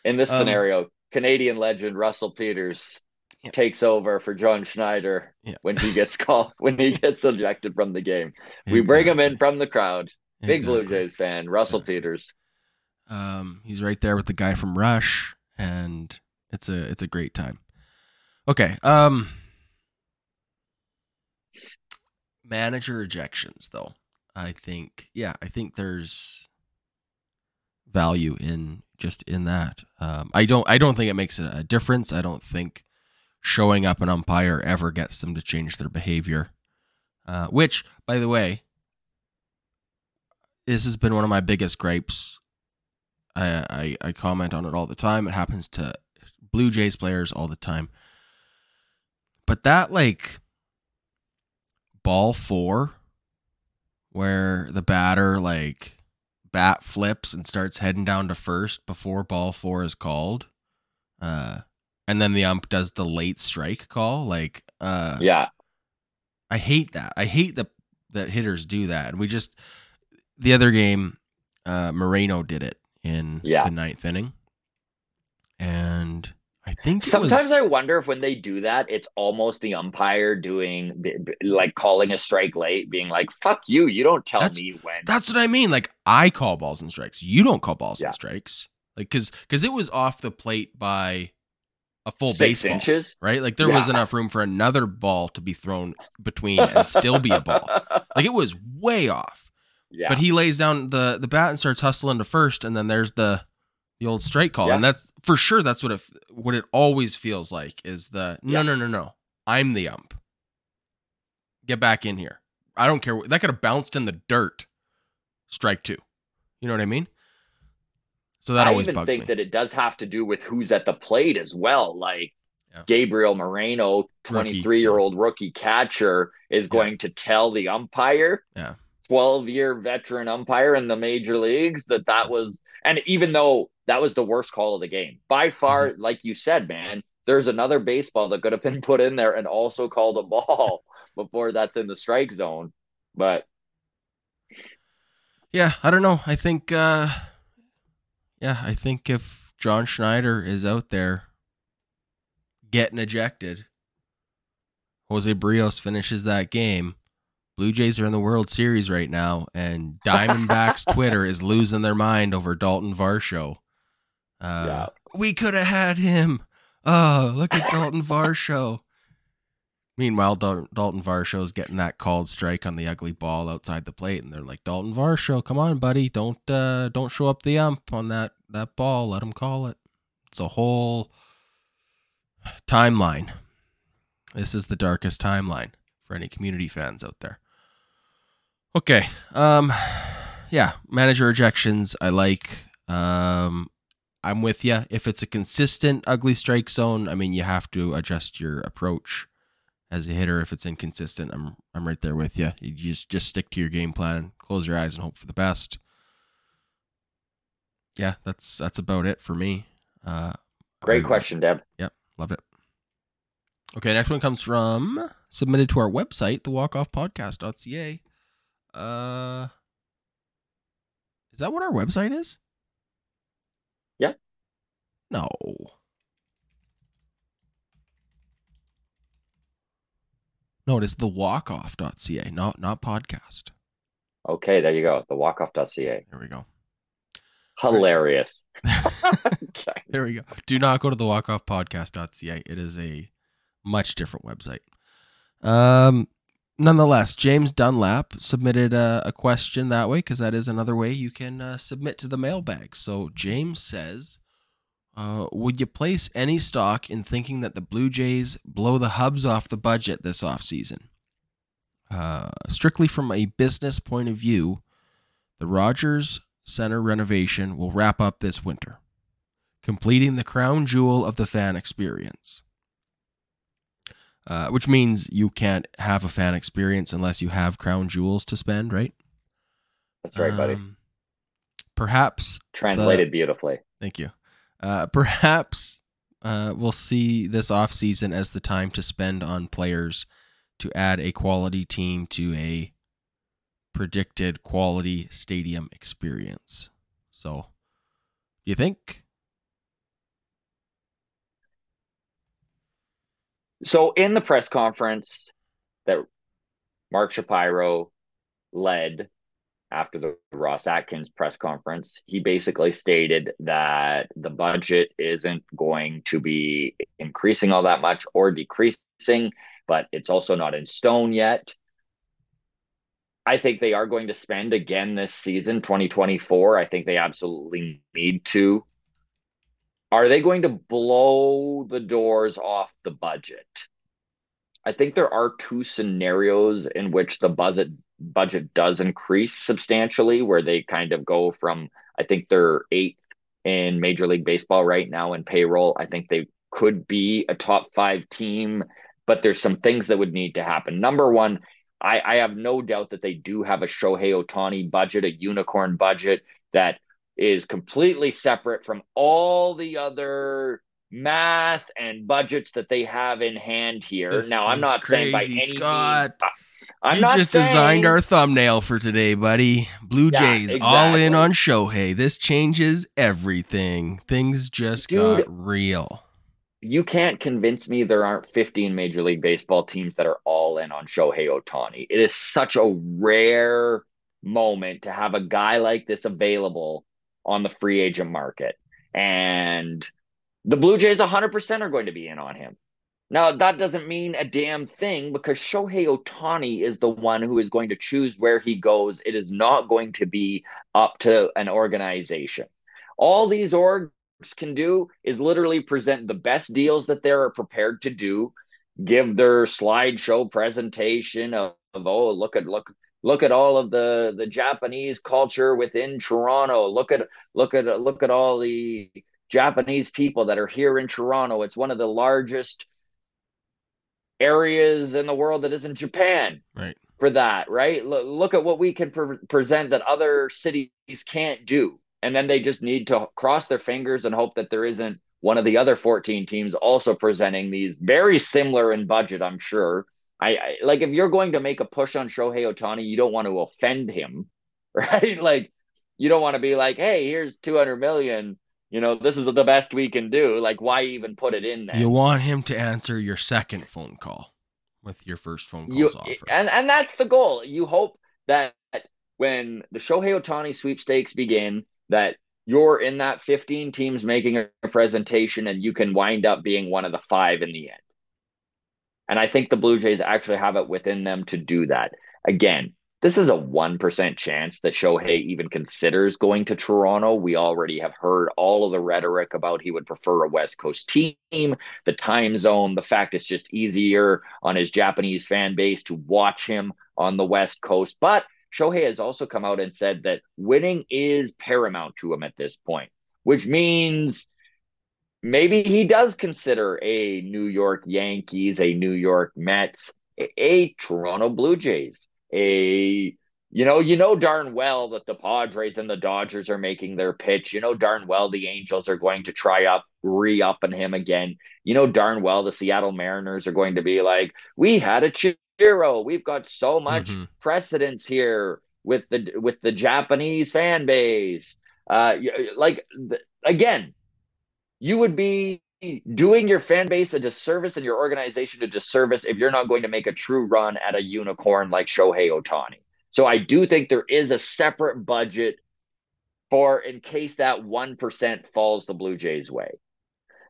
In this um, scenario, Canadian legend Russell Peters yeah. takes over for John Schneider yeah. when he gets called when he gets ejected from the game. We bring him in from the crowd. Big exactly. Blue Jays fan, Russell yeah. Peters. Um, he's right there with the guy from Rush, and it's a it's a great time. Okay. Um, manager ejections, though. I think, yeah, I think there's value in just in that. Um, I don't I don't think it makes a difference. I don't think showing up an umpire ever gets them to change their behavior. Uh, which, by the way, this has been one of my biggest gripes. I, I I comment on it all the time. It happens to Blue Jays players all the time. But that like ball four, where the batter like bat flips and starts heading down to first before ball four is called. Uh, and then the ump does the late strike call. Like, uh, yeah, I hate that. I hate that that hitters do that. And we just the other game, uh, Moreno did it in yeah. the ninth inning, and I think sometimes was... I wonder if when they do that, it's almost the umpire doing like calling a strike late, being like, "Fuck you! You don't tell that's, me when." That's what I mean. Like I call balls and strikes. You don't call balls yeah. and strikes. Like because because it was off the plate by a full Six baseball, inches, right? Like there yeah. was enough room for another ball to be thrown between and still be a ball. Like it was way off. Yeah. But he lays down the the bat and starts hustling to first, and then there's the the old strike call, yeah. and that's for sure. That's what it what it always feels like is the no yeah. no no no. I'm the ump. Get back in here. I don't care. That could have bounced in the dirt. Strike two. You know what I mean? So that I always even think me. that it does have to do with who's at the plate as well. Like yeah. Gabriel Moreno, 23 year old rookie catcher, is going to tell the umpire yeah. 12 year veteran umpire in the major leagues that that was and even though that was the worst call of the game by far mm-hmm. like you said man there's another baseball that could have been put in there and also called a ball before that's in the strike zone but yeah i don't know i think uh yeah i think if john schneider is out there getting ejected jose Berrios finishes that game Blue Jays are in the World Series right now, and Diamondbacks Twitter is losing their mind over Dalton Varsho. Uh, yeah. We could have had him. Oh, look at Dalton Varsho. Meanwhile, Dalton Varsho is getting that called strike on the ugly ball outside the plate, and they're like, "Dalton Varsho, come on, buddy, don't uh, don't show up the ump on that that ball. Let him call it." It's a whole timeline. This is the darkest timeline for any community fans out there. Okay. Um yeah, manager ejections I like. Um I'm with you. If it's a consistent ugly strike zone, I mean you have to adjust your approach as a hitter if it's inconsistent. I'm I'm right there with you. You just just stick to your game plan, and close your eyes and hope for the best. Yeah, that's that's about it for me. Uh Great I- question, Deb. Yep, love it. Okay, next one comes from submitted to our website, the thewalkoffpodcast.ca. Uh Is that what our website is? Yeah. No. No, it is thewalkoff.ca, not not podcast. Okay, there you go. The walkoff.ca. There we go. Hilarious. okay. There we go. Do not go to the walkoffpodcast.ca. It is a much different website. Um, nonetheless, James Dunlap submitted a, a question that way because that is another way you can uh, submit to the mailbag. So James says, uh, "Would you place any stock in thinking that the Blue Jays blow the hubs off the budget this offseason? Uh, strictly from a business point of view, the Rogers Center renovation will wrap up this winter." completing the crown jewel of the fan experience. Uh, which means you can't have a fan experience unless you have crown jewels to spend, right? That's right, buddy. Um, perhaps, Translated beautifully. thank you. Uh, perhaps uh, we'll see this offseason as the time to spend on players to add a quality team to a predicted quality stadium experience. So, do you think? So in the press conference that Mark Shapiro led after the Ross Atkins press conference, he basically stated that the budget isn't going to be increasing all that much or decreasing, but it's also not in stone yet. I think they are going to spend again this season, 2024. I think they absolutely need to. Are they going to blow the doors off the budget? I think there are two scenarios in which the budget budget does increase substantially, where they kind of go from I think they're eighth in Major League Baseball right now in payroll. I think they could be a top five team, but there's some things that would need to happen. Number one, I, I have no doubt that they do have a Shohei Ohtani budget, a unicorn budget that is completely separate from all the other math and budgets that they have in hand here. This now, I'm not saying by any Scott. means. I'm you not just saying, designed our thumbnail for today, buddy. Blue Yeah, Jays all in on Shohei. This changes everything. Things just Dude. got real. you can't convince me there aren't 15 Major League Baseball teams that are all in on Shohei Ohtani. It is such a rare moment to have a guy like this available on the free agent market. And the Blue Jays 100% are going to be in on him. Now, that doesn't mean a damn thing because Shohei Ohtani is the one who is going to choose where he goes. It is not going to be up to an organization. All these orgs can do is literally present the best deals that they're prepared to do, give their slideshow presentation of, of oh, look at look look at all of the the Japanese culture within Toronto. Look at look at look at all the Japanese people that are here in Toronto. It's one of the largest areas in the world that isn't Japan Right. for that, right? Look, look at what we can pre- present that other cities can't do. And then they just need to cross their fingers and hope that there isn't one of the other 14 teams also presenting these very similar in budget, I'm sure. I, I like if you're going to make a push on Shohei Ohtani, you don't want to offend him, right? Like you don't want to be like, "Hey, here's 200 million, you know, this is the best we can do." Like why even put it in there? You want him to answer your second phone call with your first phone you call's offer. and and that's the goal. You hope that when the Shohei Ohtani sweepstakes begin, that you're in that 15 teams making a presentation, and you can wind up being one of the five in the end. And I think the Blue Jays actually have it within them to do that. Again, this is a 1% chance that Shohei even considers going to Toronto. We already have heard all of the rhetoric about he would prefer a West Coast team, the time zone, the fact it's just easier on his Japanese fan base to watch him on the West Coast. But Shohei has also come out and said that winning is paramount to him at this point, which means maybe he does consider a New York Yankees, a New York Mets, a, Toronto Blue Jays, a you know, you know darn well that the Padres and the Dodgers are making their pitch. You know darn well the Angels are going to try up re up on him again. You know darn well the Seattle Mariners are going to be like, we had Ichiro. We've got so much Mhm. precedence here with the with the Japanese fan base. Uh, like again, you would be doing your fan base a disservice and your organization a disservice if you're not going to make a true run at a unicorn like Shohei Ohtani. So I do think there is a separate budget for in case that 1% falls the Blue Jays way.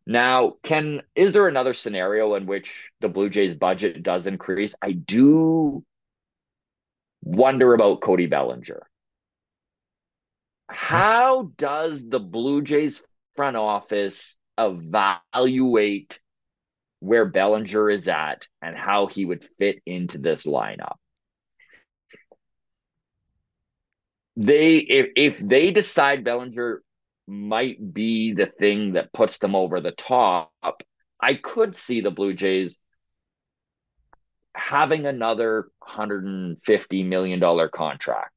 Now, can is there another scenario in which the Blue Jays budget does increase? I do wonder about Cody Bellinger. How does the Blue Jays front office evaluate where Bellinger is at and how he would fit into this lineup? They if if they decide Bellinger might be the thing that puts them over the top, I could see the Blue Jays having another $150 million contract.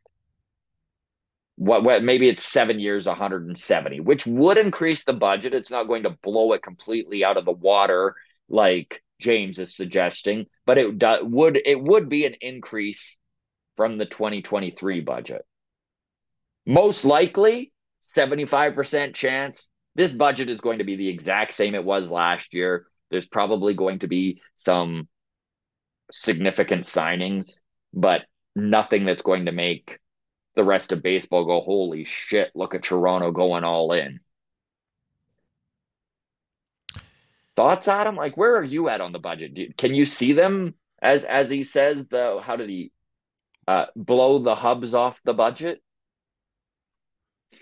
What, what maybe it's seven years, 170, which would increase the budget. It's not going to blow it completely out of the water like James is suggesting, but it do, would it would be an increase from the 2023 budget. Most likely, 75% chance this budget is going to be the exact same it was last year. There's probably going to be some significant signings, but nothing that's going to make the rest of baseball go, holy shit, look at Toronto going all in. Thoughts, Adam? Like, where are you at on the budget? Do, can you see them as as he says? The how did he uh, blow the hubs off the budget?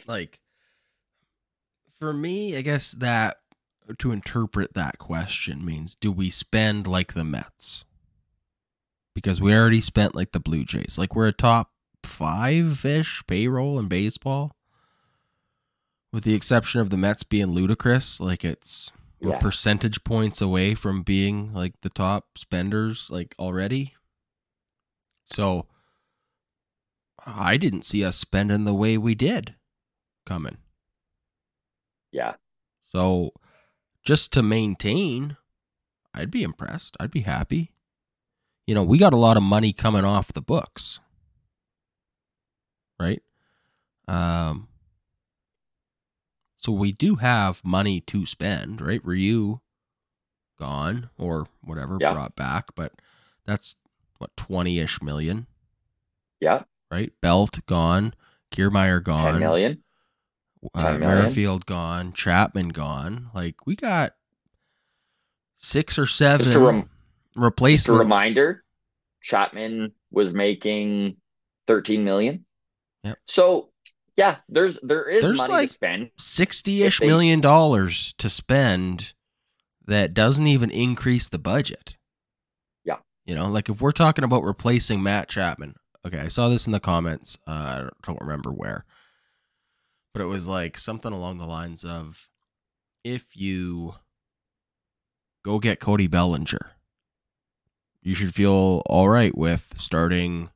like for me, I guess that to interpret that question means do we spend like the Mets? Because we already spent like the Blue Jays. Like we're a top five ish payroll in baseball. With the exception of the Mets being ludicrous. Like it's we're percentage points away from being like the top spenders like already. So I didn't see us spending the way we did coming. Yeah, So just to maintain, I'd be impressed. I'd be happy. You know, we got a lot of money coming off the books. Right? Um so we do have money to spend, right? Ryu gone or whatever Yeah. brought back, but that's what 20ish million, yeah, right? Belt gone, Kiermaier gone. ten million. uh, 10 million. Merrifield gone, Chapman gone. Like we got six or seven Just rem- replacements. Just a reminder, Chapman was making thirteen million. Yep. So yeah, there's there is There's money like- to spend. sixty-ish they- million dollars to spend that doesn't even increase the budget. Yeah. You know, like if we're talking about replacing Matt Chapman. Okay, I saw this in the comments. Uh, I don't- don't remember where, but it was like something along the lines of, if you go get Cody Bellinger, you should feel all right with starting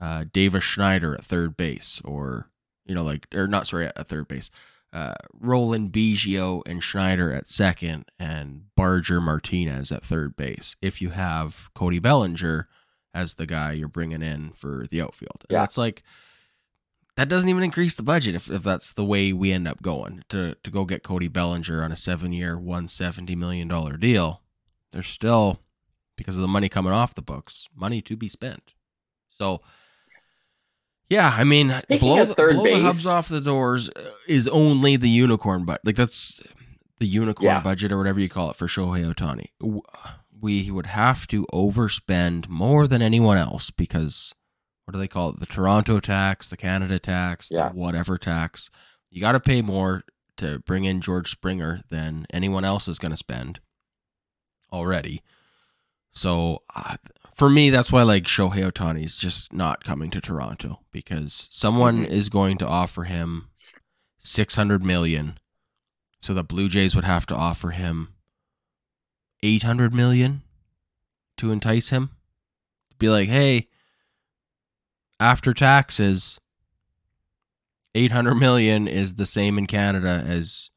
uh, Davis Schneider at third base, or you know, like or not sorry at third base, uh, Roland Biggio and Schneider at second, and Barger Martinez at third base. If you have Cody Bellinger as the guy you're bringing in for the outfield, Yeah. that's like that doesn't even increase the budget if, if that's the way we end up going to to go get Cody Bellinger on a seven year, one seventy million dollar deal. There's still because of the money coming off the books, money to be spent. So, yeah, I mean, Speaking blow, the, blow the hubs off the doors uh, is only the unicorn, but like that's the unicorn Yeah. budget or whatever you call it for Shohei Ohtani. We would have to overspend more than anyone else because what do they call it? The Toronto tax, the Canada tax, Yeah. the whatever tax. You got to pay more to bring in George Springer than anyone else is going to spend already. So uh, for me, that's why like Shohei Ohtani is just not coming to Toronto because someone Mhm. is going to offer him six hundred million, so the Blue Jays would have to offer him eight hundred million to entice him. To be like, hey, after taxes, eight hundred million is the same in Canada as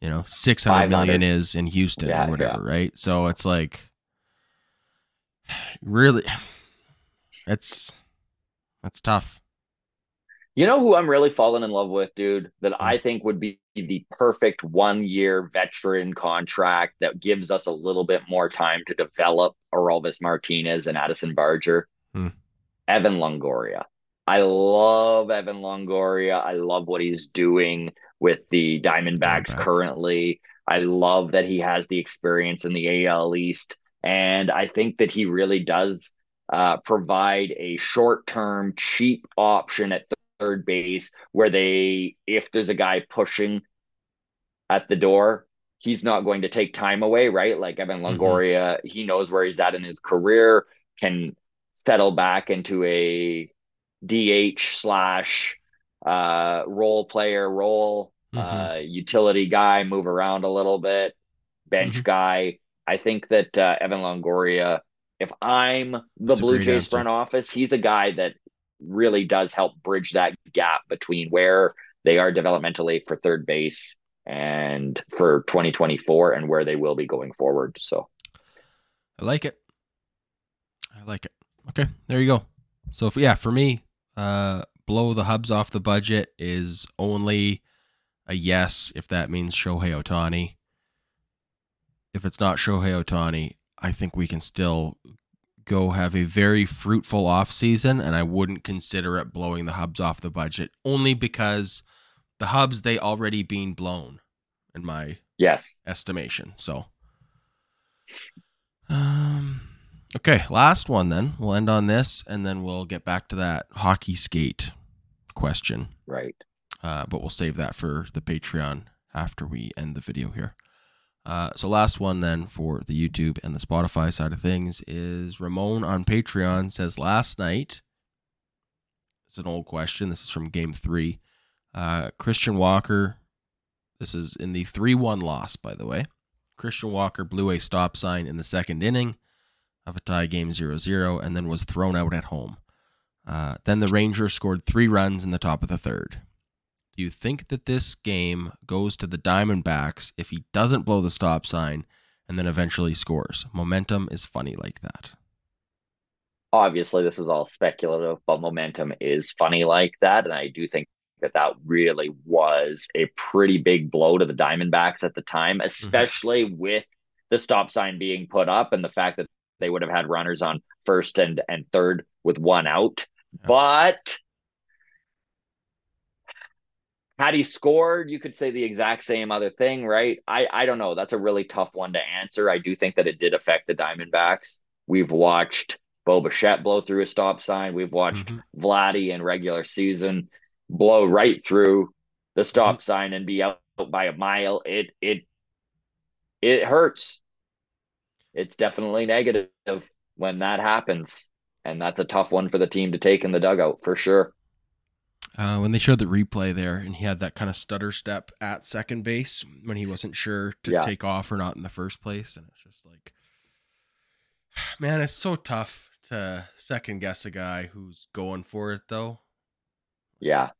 you know six hundred million is in Houston Yeah, or whatever, right? So it's like really, it's that's tough. You know who I'm really falling in love with, dude, that. I think would be the perfect one year veteran contract that gives us a little bit more time to develop Orelvis Martinez and Addison Barger? Hmm. Evan Longoria. I love Evan Longoria. I love what he's doing with the Diamondbacks Diamondbacks. currently. I love that he has the experience in the AL East. And I think that he really does uh, provide a short term, cheap option at third base where they, if there's a guy pushing at the door, he's not going to take time away, right? Like Evan Mhm. Longoria, he knows where he's at in his career, can settle back into a DH slash uh, role player role, Mhm. uh, utility guy, move around a little bit, bench Mhm. guy. I think that uh, Evan Longoria, if I'm the That's Blue Jays answer. front office, he's a guy that really does help bridge that gap between where they are developmentally for third base and for 2024 and where they will be going forward. So, I like it. I like it. Okay, there you go. So if, yeah, for me, uh, blow the hubs off the budget is only a yes if that means Shohei Ohtani. If it's not Shohei Ohtani, I think we can still go have a very fruitful off season, and I wouldn't consider it blowing the hubs off the budget only because the hubs they already being blown in my yes. estimation. So, um, okay, last one then. We'll end on this, and then we'll get back to that hockey skate question. Right. Uh, but we'll save that for the Patreon after we end the video here. Uh, so last one then for the YouTube and the Spotify side of things is Ramon on Patreon says last night. It's an old question. This is from Game Three. Uh, Christian Walker. This is in the three-one loss, by the way. Christian Walker blew a stop sign in the second inning of a tie game 0-0 and then was thrown out at home. Uh, then the Rangers scored three runs in the top of the third. Do you think that this game goes to the Diamondbacks if he doesn't blow the stop sign and then eventually scores? Momentum is funny like that. Obviously, this is all speculative, but momentum is funny like that. And I do think that that really was a pretty big blow to the Diamondbacks at the time, mm-hmm. especially with the stop sign being put up and the fact that they would have had runners on first and, and third with one out. Yeah. But had he scored, you could say the exact same other thing, right? I, I don't know. That's a really tough one to answer. I do think that it did affect the Diamondbacks. We've watched Bo Bichette blow through a stop sign. We've watched Mhm. Vladdy in regular season blow right through the stop Mm-hmm. sign and be out by a mile. It it it hurts. It's definitely negative when that happens. And that's a tough one for the team to take in the dugout for sure. Uh, when they showed the replay there and he had that kind of stutter step at second base when he wasn't sure to Yeah. take off or not in the first place. And it's just like, man, it's so tough to second guess a guy who's going for it, though. Yeah.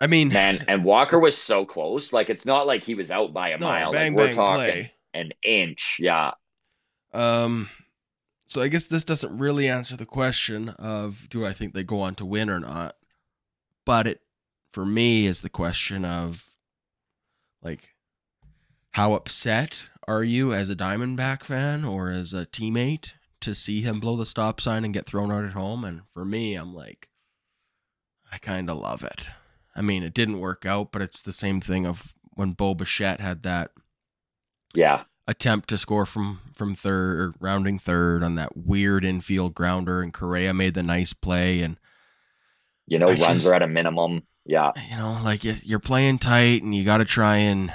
I mean, Man, and Walker was so close. Like it's not like he was out by a no, mile. bang, like we're bang, talking play. an inch. Yeah. Um, so I guess this doesn't really answer the question of do I think they go on to win or not, but it for me is the question of like how upset are you as a Diamondback fan or as a teammate to see him blow the stop sign and get thrown out at home? And for me, I'm like, I kind of love it. I mean, it didn't work out, but it's the same thing of when Bo Bichette had that Yeah. Attempt to score from from third or rounding third on that weird infield grounder and Correa made the nice play and You know, I runs just- are at a minimum. Yeah. you know like you- you're playing tight and you got to try and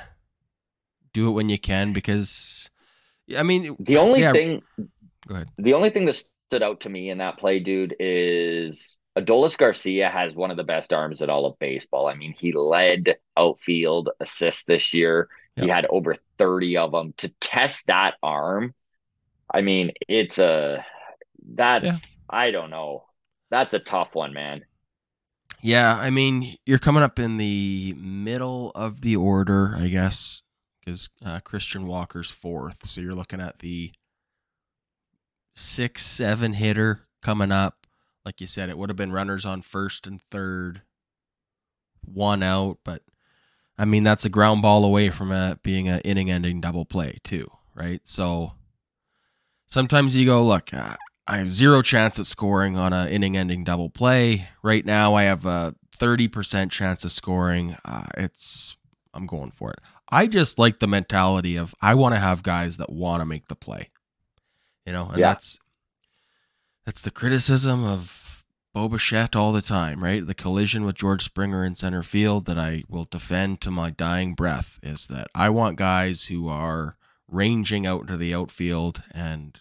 do it when you can because I mean The only yeah, thing go Go ahead. The only thing that stood out to me in that play, dude, is Adolis Garcia has one of the best arms at all of baseball. I mean, he led outfield assists this year. Yep. He had over 30 of them. To test that arm, I mean, it's a that's yeah. I don't know. That's a tough one, man. Yeah, I mean, you're coming up in the middle of the order, I guess, because uh, Christian Walker's fourth. So you're looking at the six, seven hitter coming up. Like you said, it would have been runners on first and third, one out. But I mean, that's a ground ball away from it being an inning ending double play, too, right? So sometimes you go, look, uh, I have zero chance at scoring on an inning ending double play. Right now, I have a 30% chance of scoring. Uh, it's, I'm going for it. I just like the mentality of I want to have guys that want to make the play. You know, and yeah. that's that's the criticism of Bo Bichette all the time, right? The collision with George Springer in center field that I will defend to my dying breath is that I want guys who are ranging out into the outfield and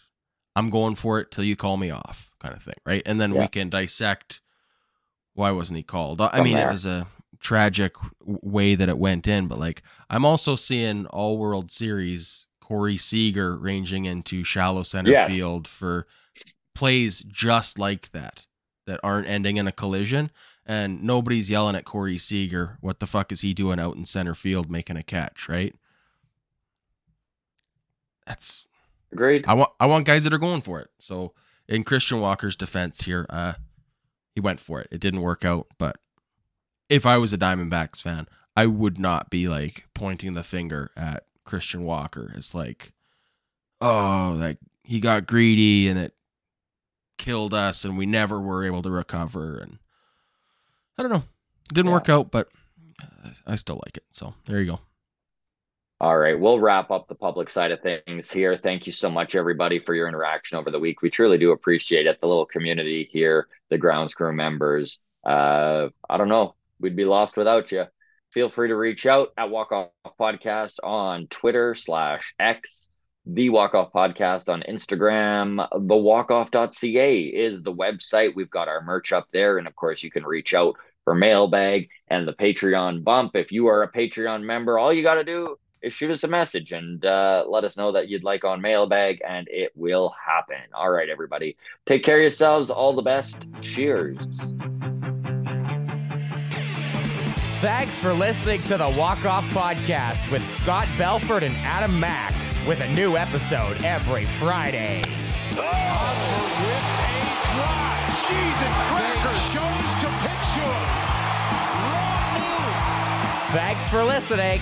I'm going for it till you call me off, kind of thing, right? And then yeah. we can dissect why wasn't he called. I mean, there. it was a tragic way that it went in, but like I'm also seeing all World Series Corey Seager ranging into shallow center yes. field for plays just like that that aren't ending in a collision. And nobody's yelling at Corey Seager, what the fuck is he doing out in center field making a catch, right? That's Agreed. I want I want guys that are going for it. So in Christian Walker's defense here, uh, he went for it. It didn't work out, but if I was a Diamondbacks fan, I would not be like pointing the finger at Christian Walker. It's like, oh, like he got greedy and it killed us, and we never were able to recover. And I don't know, it didn't yeah. work out, but I still like it. So there you go. All right, we'll wrap up the public side of things here. Thank you so much, everybody, for your interaction over the week. We truly do appreciate it. The little community here, the grounds crew members. Uh, I don't know, we'd be lost without you. Feel free to reach out at Walk Off Podcast on Twitter slash X, the Walk Off Podcast on Instagram. The walkoff.ca is the website. We've got our merch up there. And of course, you can reach out for mailbag and the Patreon bump. If you are a Patreon member, all you got to do is shoot us a message and uh, let us know that you'd like on mailbag, and it will happen. All right, everybody. Take care of yourselves. All the best. Cheers. Thanks for listening to the Walk Off Podcast with Scott Belford and Adam Mack, with a new episode every Friday. Oh, with a drive. Cheese and crackers. Shows to pitch to him. Thanks for listening.